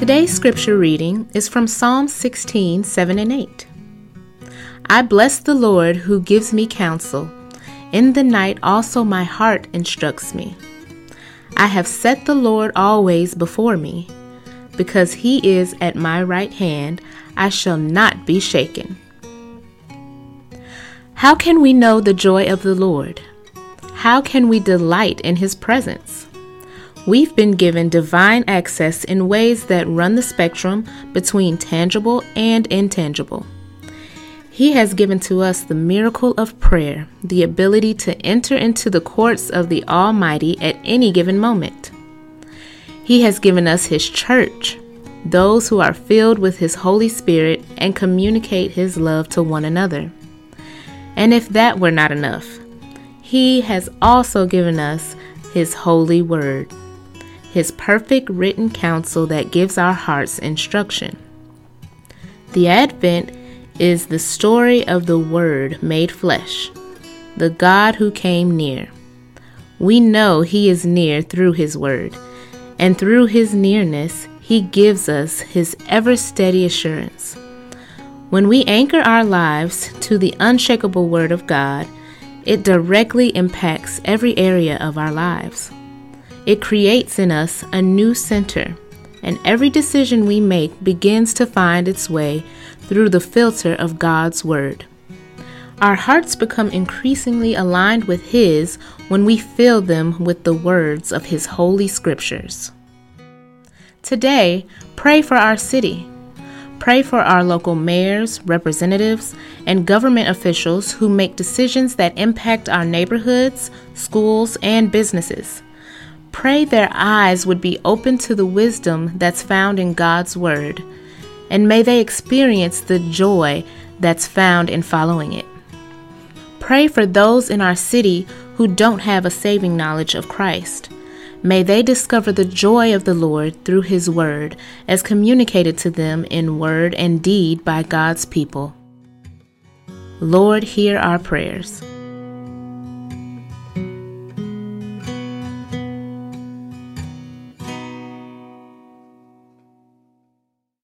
Today's scripture reading is from Psalm 16 7 and 8. I bless the Lord who gives me counsel. In the night also my heart instructs me. I have set the Lord always before me. Because he is at my right hand, I shall not be shaken. How can we know the joy of the Lord? How can we delight in his presence? We've been given divine access in ways that run the spectrum between tangible and intangible. He has given to us the miracle of prayer, the ability to enter into the courts of the Almighty at any given moment. He has given us His church, those who are filled with His Holy Spirit and communicate His love to one another. And if that were not enough, He has also given us His holy word his perfect written counsel that gives our hearts instruction. The Advent is the story of the Word made flesh, the God who came near. We know He is near through His Word, and through His nearness, He gives us His ever steady assurance. When we anchor our lives to the unshakable Word of God, it directly impacts every area of our lives. It creates in us a new center, and every decision we make begins to find its way through the filter of God's Word. Our hearts become increasingly aligned with His when we fill them with the words of His holy scriptures. Today, pray for our city. Pray for our local mayors, representatives, and government officials who make decisions that impact our neighborhoods, schools, and businesses. Pray their eyes would be open to the wisdom that's found in God's Word, and may they experience the joy that's found in following it. Pray for those in our city who don't have a saving knowledge of Christ. May they discover the joy of the Lord through His Word as communicated to them in word and deed by God's people. Lord, hear our prayers.